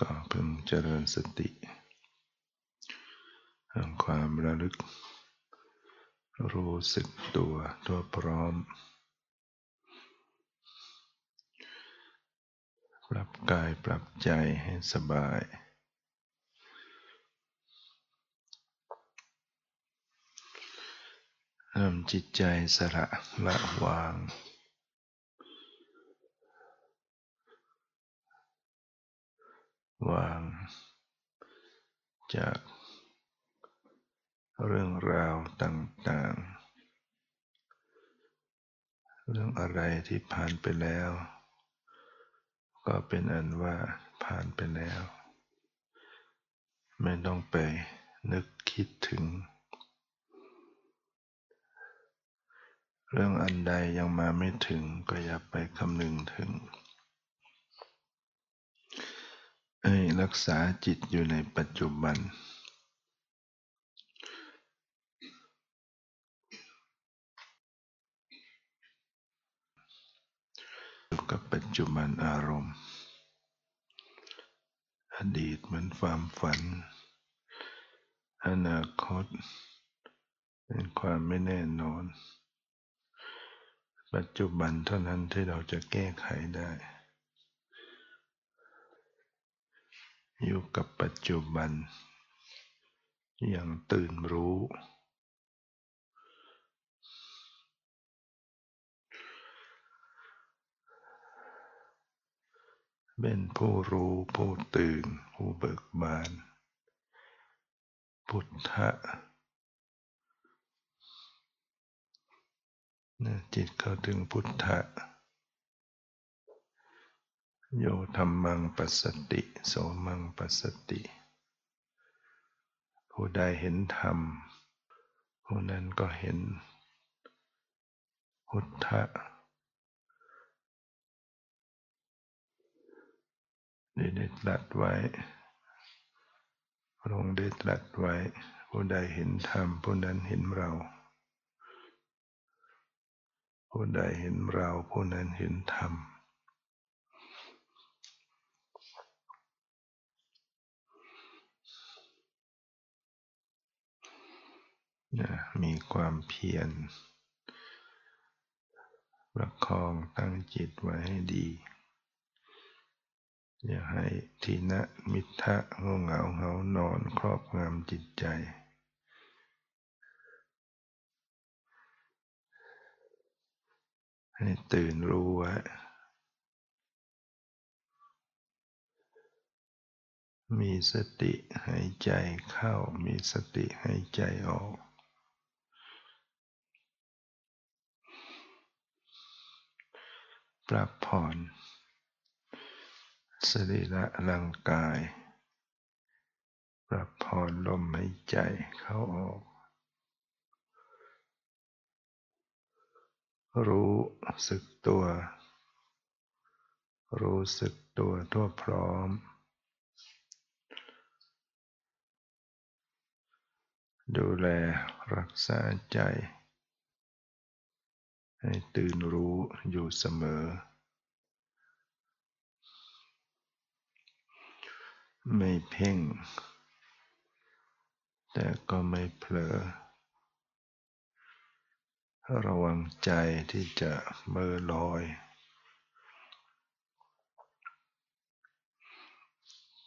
ก็พึงเจริญสติความระลึก รู้สึกตัวตัวพร้อม ปรับกายปรับใจให้สบายทำจิตใจสละละวาง วางจากเรื่องราวต่างๆ เรื่องอะไรที่ผ่านไปแล้ว ก็เป็นอันว่าผ่านไปแล้ว ไม่ต้องไปนึกคิดถึง เรื่องอันใดยังมาไม่ถึงก็อย่าไปคำนึงถึง ให้รักษาจิตอยู่ในปัจจุบันกับปัจจุบันอารมณ์ อดีตเหมือนความฝัน อนาคต เป็นความไม่แน่นอน ปัจจุบันเท่านั้นที่เราจะแก้ไขได้ อยู่กับปัจจุบัน อย่างตื่นรู้ เป็นผู้รู้ผู้ตื่น ผู้เบิกบาน พุทธะจิตเข้าถึงพุทธะ โยธรรมังปัสสติ โสมังปัสสติ ผู้ใดเห็นธรรม ผู้นั้นก็เห็น พุทธะได้ตรัสไว้พระองค์ได้ตรัสไว้ ผู้ใดเห็นธรรม ผู้นั้นเห็นเรา ผู้ใดเห็นเรา ผู้นั้นเห็นธรรม มีความเพียรประคองตั้งจิตไว้ให้ดี อย่าให้ทีนะมิทะง่วงเหงาเหานอนครอบงำจิตใจ ให้ตื่นรู้ไว้มีสติหายใจเข้า มีสติหายใจออก ปรับผ่อนสรีระร่างกายปรับผ่อนลมหายใจเข้าออก รู้สึกตัว รู้สึกตัวทั่วพร้อม ดูแลรักษาใจ ให้ตื่นรู้อยู่เสมอ ไม่เพ่ง แต่ก็ไม่เผลอ ระวังใจที่จะเมื่อลอย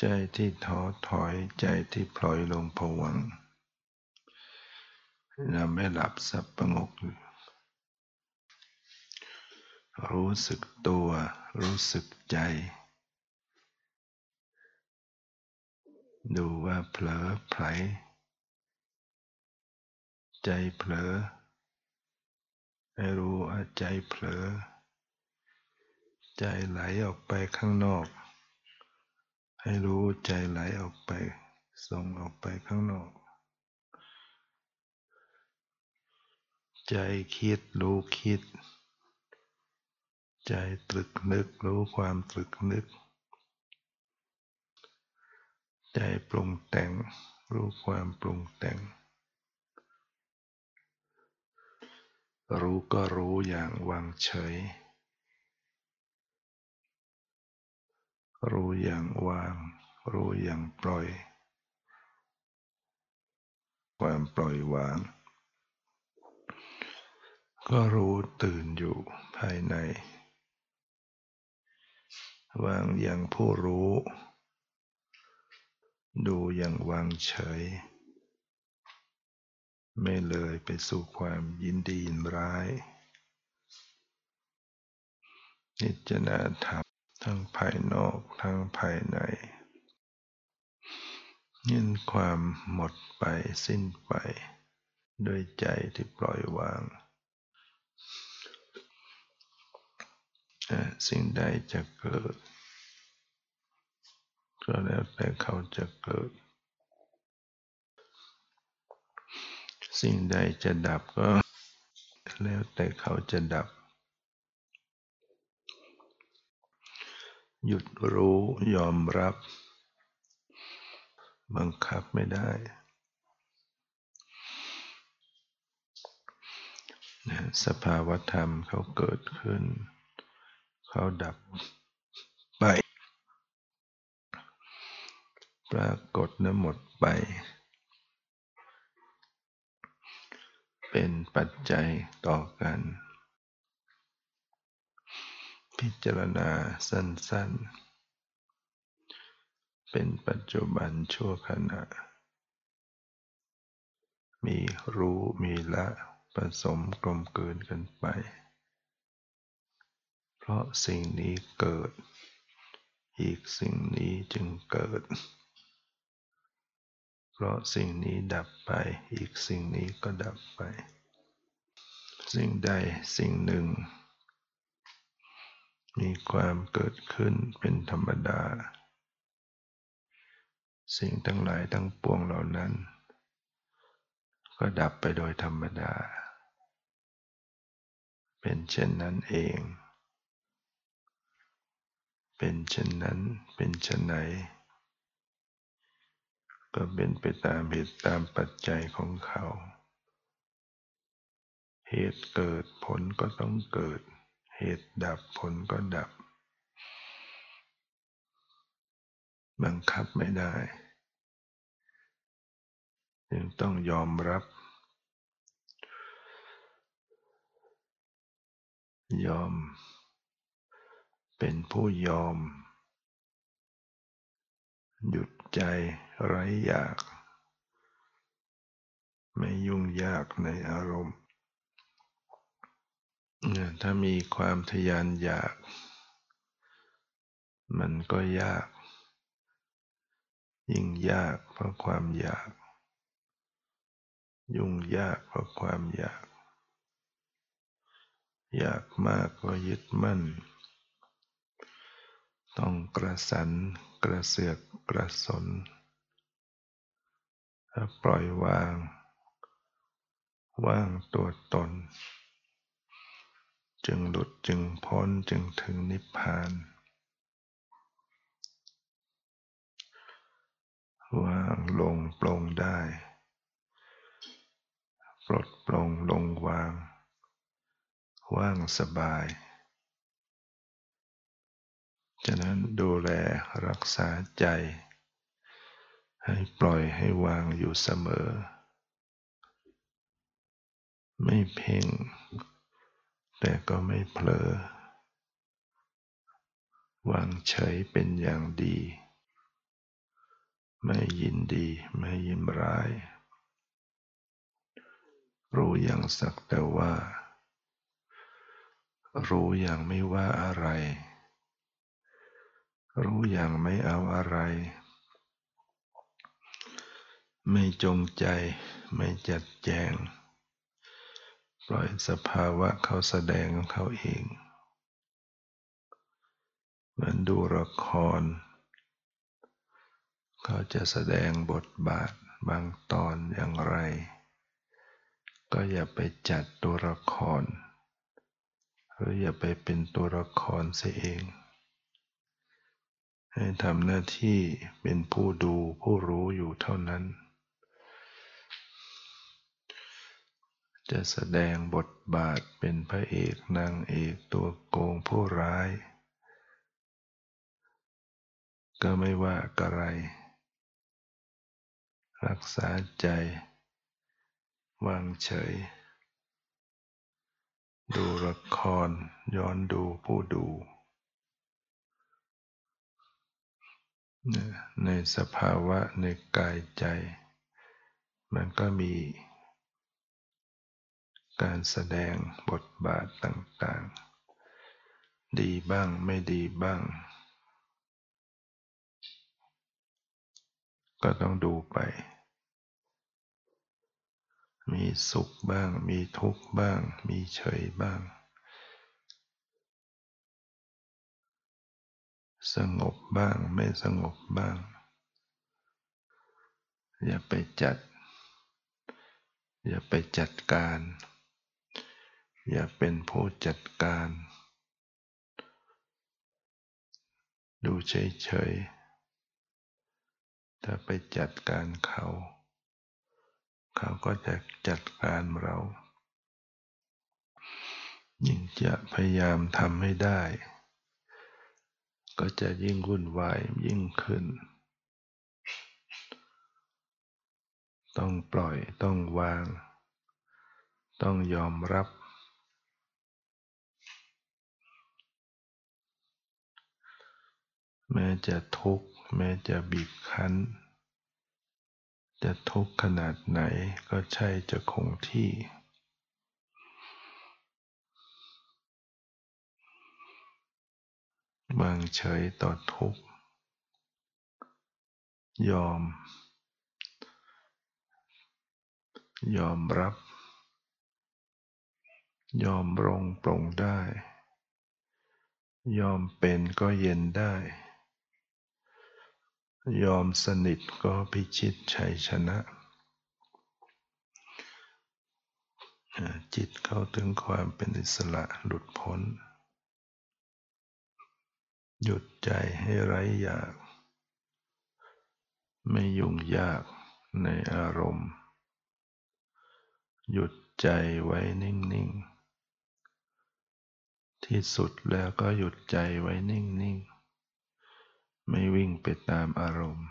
ใจที่ท้อถอยใจที่พลอยลงผวังเราไม่หลับสับประงกอยู่ รู้สึกตัว รู้สึกใจ ดูว่าเผลอไผล ใจเผลอ ให้รู้ว่าใจเผลอ ใจไหลออกไปข้างนอก ให้รู้ใจไหลออกไป ส่งออกไปข้างนอก ใจคิดรู้คิด ใจตรึกนึกรู้ความตรึกนึก ใจปรุงแต่งรู้ความปรุงแต่ง รู้ก็รู้อย่างวางเฉย รู้อย่างวาง รู้อย่างปล่อย ความปล่อยวาง ก็รู้ตื่นอยู่ภายใน วางอย่างผู้รู้ ดูอย่างวางเฉย ไม่เลยไปสู่ความยินดียินร้ายนิจนาธรรมทั้งภายนอกทั้งภายในยินความหมดไปสิ้นไป ด้วยใจที่ปล่อยวาง สิ่งใดจะเกิด ก็แล้วแต่เขาจะเกิด สิ่งใดจะดับก็ แล้วแต่เขาจะดับ หยุดรู้ยอมรับ บังคับไม่ได้สภาวธรรมเขาเกิดขึ้น เขาดับไป ปรากฏนะหมดไป เป็นปัจจัยต่อกัน พิจารณาสั้น ๆ เป็นปัจจุบันชั่วขณะ มีรู้มีละผสมกลมเกินกันไป เพราะสิ่งนี้เกิด อีกสิ่งนี้จึงเกิด เพราะสิ่งนี้ดับไป อีกสิ่งนี้ก็ดับไป สิ่งใดสิ่งหนึ่ง มีความเกิดขึ้นเป็นธรรมดา สิ่งทั้งหลายทั้งปวงเหล่านั้น ก็ดับไปโดยธรรมดา เป็นเช่นนั้นเอง เป็นเช่นนั้น เป็นเช่นไหน ก็เป็นไปตามเหตุตามปัจจัยของเขา เหตุเกิดผลก็ต้องเกิด เหตุดับผลก็ดับ บังคับไม่ได้ จึงต้องยอมรับ ยอม เป็นผู้ยอม หยุดใจไร้อยาก ไม่ยุ่งยากในอารมณ์ ถ้ามีความทยานอยาก มันก็ยาก ยิ่งยากเพราะความอยาก ยุ่งยากเพราะความอยาก อยากมากก็ยึดมั่น ต้องกระสันกระเสือก กระสนถ้าปล่อยวาง ว่างตัวตน จึงหลุดจึงพ้นจึงถึงนิพพาน ว่างลงปลงได้ ปลดปลงลงวาง ว่างสบาย ฉะนั้นดูแลรักษาใจ ให้ปล่อยให้วางอยู่เสมอ ไม่เพ่ง แต่ก็ไม่เผลอ วางเฉยเป็นอย่างดี ไม่ยินดีไม่ยินร้าย รู้อย่างสักแต่ว่า รู้อย่างไม่ว่าอะไร รู้อย่างไม่เอาอะไร ไม่จงใจ ไม่จัดแจง ปล่อยสภาวะเขาแสดงของเขาเอง เหมือนดูละคร เขาจะแสดงบทบาทบางตอนอย่างไร ก็อย่าไปจัดตัวละคร หรืออย่าไปเป็นตัวละครเสียเอง ให้ทำหน้าที่เป็นผู้ดูผู้รู้อยู่เท่านั้น จะแสดงบทบาทเป็นพระเอกนางเอกตัวโกงผู้ร้าย ก็ไม่ว่าอะไร รักษาใจ วางเฉย ดูละครย้อนดูผู้ดู ในสภาวะในกายใจ มันก็มีการแสดงบทบาทต่างๆ ดีบ้างไม่ดีบ้าง ก็ต้องดูไป มีสุขบ้าง มีทุกข์บ้าง มีเฉยบ้าง สงบบ้างไม่สงบบ้าง อย่าไปจัด อย่าไปจัดการ อย่าเป็นผู้จัดการ ดูเฉยๆถ้าไปจัดการเขา เขาก็จะจัดการเรายิ่งจะพยายามทำให้ได้ ก็จะยิ่งวุ่นวายยิ่งขึ้น ต้องปล่อยต้องวาง ต้องยอมรับ แม้จะทุกข์แม้จะบีบคั้น จะทุกข์ขนาดไหนก็ใช่จะคงที่ วางเฉยต่อทุกข์ ยอม ยอมรับ ยอมรงปรงได้ ยอมเป็นก็เย็นได้ ยอมสนิทก็พิชิตชัยชนะ จิตเข้าถึงความเป็นอิสระหลุดพ้น หยุดใจให้ไร้อยาก ไม่ยุ่งยากในอารมณ์ หยุดใจไว้นิ่ง ๆ ที่สุดแล้วก็หยุดใจไว้นิ่ง ๆ ไม่วิ่งไปตามอารมณ์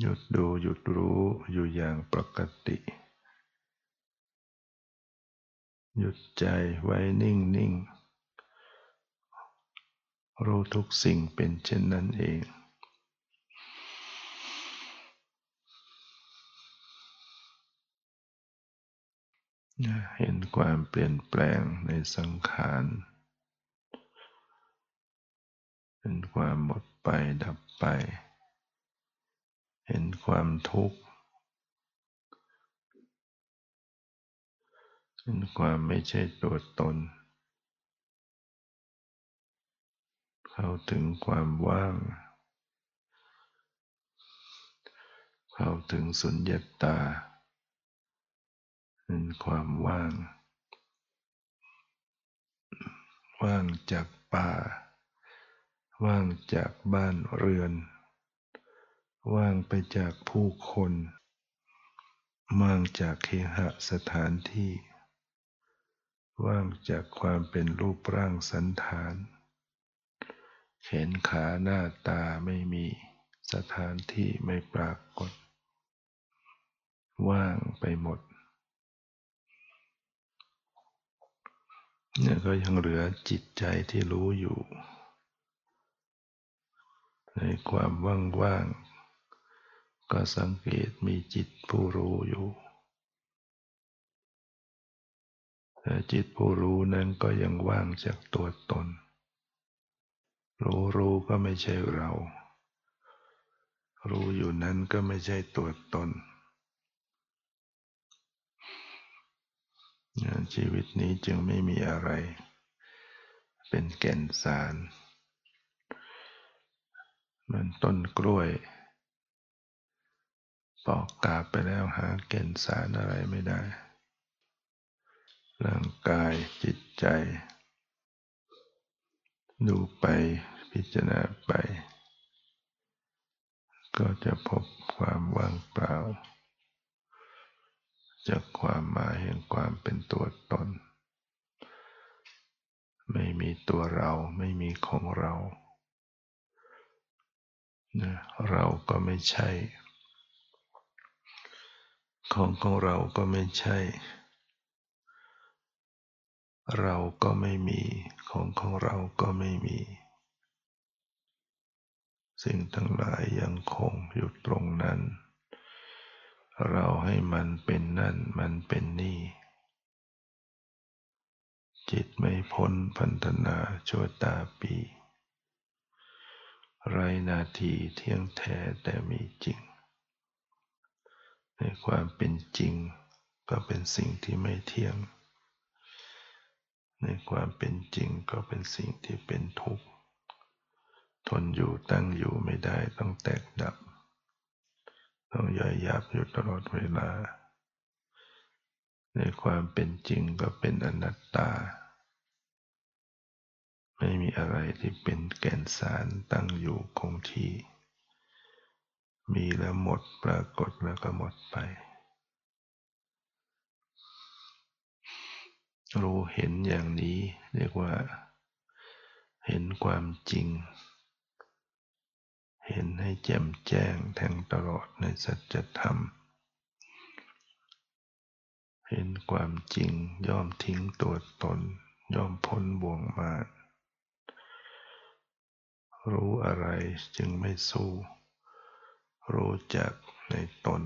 หยุดดูหยุดรู้อยู่อย่างปกติ หยุดใจไว้นิ่งนิ่งรู้ทุกสิ่งเป็นเช่นนั้นเอง เห็นความเปลี่ยนแปลงในสังขาร เห็นความหมดไปดับไป เห็นความทุกข์ เห็นความไม่ใช่ตัวตน เข้าถึงความว่าง เข้าถึงสุญญตาเป็นความว่าง ว่างจากป่า ว่างจากบ้านเรือน ว่างไปจากผู้คน ว่างจากเคหสถานที่ ว่างจากความเป็นรูปร่างสันฐาน แขนขาหน้าตาไม่มี สถานที่ไม่ปรากฏ ว่างไปหมด เนี่ยก็ยังเหลือจิตใจที่รู้อยู่ ในความว่างๆก็สังเกตมีจิตผู้รู้อยู่ จิตผู้รู้นั้นก็ยังว่างจากตัวตน รู้รู้ก็ไม่ใช่เรา รู้อยู่นั้นก็ไม่ใช่ตัวตน ชีวิตนี้จึงไม่มีอะไร เป็นแก่นสาร มันต้นกล้วย ปอกกาบไปแล้วหาแก่นสารอะไรไม่ได้ ร่างกายจิตใจ ดูไปพิจารณาไป ก็จะพบความว่างเปล่า จากความมาแห่งความเป็นตัวตน ไม่มีตัวเราไม่มีของเรานะเราก็ไม่ใช่ ของของเราก็ไม่ใช่ เราก็ไม่มี ของของเราก็ไม่มี สิ่งทั้งหลายยังคงอยู่ตรงนั้น เราให้มันเป็นนั่นมันเป็นนี่ จิตไม่พ้นพันธนาชั่วตาปี ไรนาทีเที่ยงแท้แต่มีจริง ในความเป็นจริงก็เป็นสิ่งที่ไม่เที่ยง ในความเป็นจริงก็เป็นสิ่งที่เป็นทุกข์ ทนอยู่ตั้งอยู่ไม่ได้ต้องแตกดับ ต้องย่อยยับอยู่ตลอดเวลา ในความเป็นจริงก็เป็นอนัตตา ไม่มีอะไรที่เป็นแก่นสารตั้งอยู่คงที่ มีแล้วหมดปรากฏแล้วก็หมดไป รู้เห็นอย่างนี้ เรียกว่า เห็นความจริง เห็นให้แจ่มแจ้งแทงตลอดในสัจธรรม เห็นความจริงย่อมทิ้งตัวตน ย่อมพ้นบ่วงมารรู้อะไรจึงไม่สู้ รู้จักในตน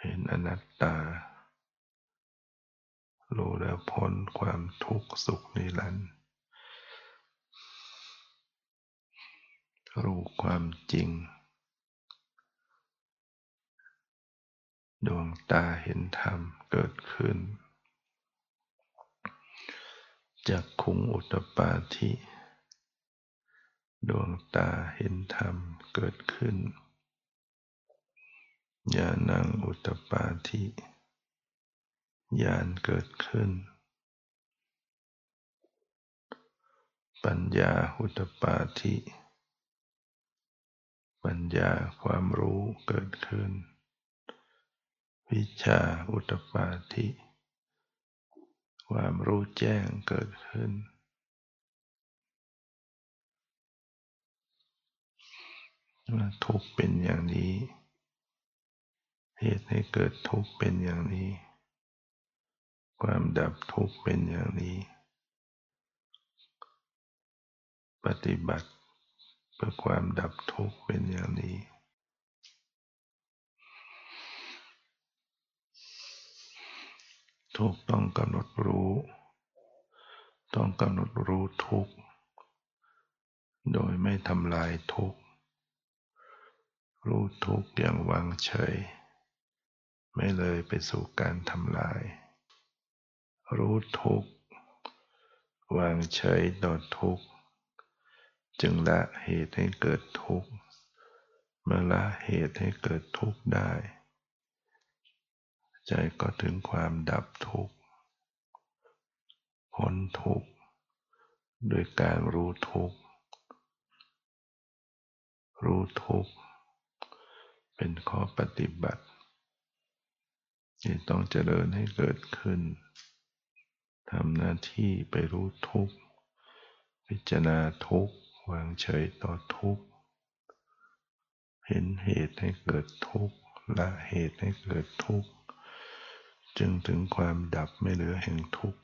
เห็นอนัตตา รู้แล้วพ้นความทุกข์สุขนิรันดร์รู้ความจริง ดวงตาเห็นธรรมเกิดขึ้น จากขุงอุตปาทิดวงตาเห็นธรรมเกิดขึ้นญาณังอุตปาทิ ญาณเกิดขึ้น ปัญญาอุตปาทิปัญญาความรู้เกิดขึ้น วิชาอุตปาทิความรู้แจ้งเกิดขึ้นว่าทุกเป็นอย่างนี้ เหตุให้เกิดทุกเป็นอย่างนี้ ความดับทุกข์เป็นอย่างนี้ ปฏิบัติเพื่อความดับทุกข์เป็นอย่างนี้ ทุกต้องกำหนดรู้ ต้องกำหนดรู้ทุกโดยไม่ทำลายทุกรู้ทุกอย่างวางเฉย ไม่เลยไปสู่การทำลาย รู้ทุกวางเฉยต่อทุกจึงละเหตุให้เกิดทุกข์เมื่อละเหตุให้เกิดทุกข์ได้ ใจก็ถึงความดับทุกข์พ้นทุกข์โดยการรู้ทุกข์ รู้ทุกข์ เป็นข้อปฏิบัติที่ต้องเจริญให้เกิดขึ้น ทำหน้าที่ไปรู้ทุกข์ พิจารณาทุกข์ วางเฉยต่อทุกข์ เห็นเหตุให้เกิดทุกข์ ละเหตุให้เกิดทุกข์ จึงถึงความดับไม่เหลือแห่งทุกข์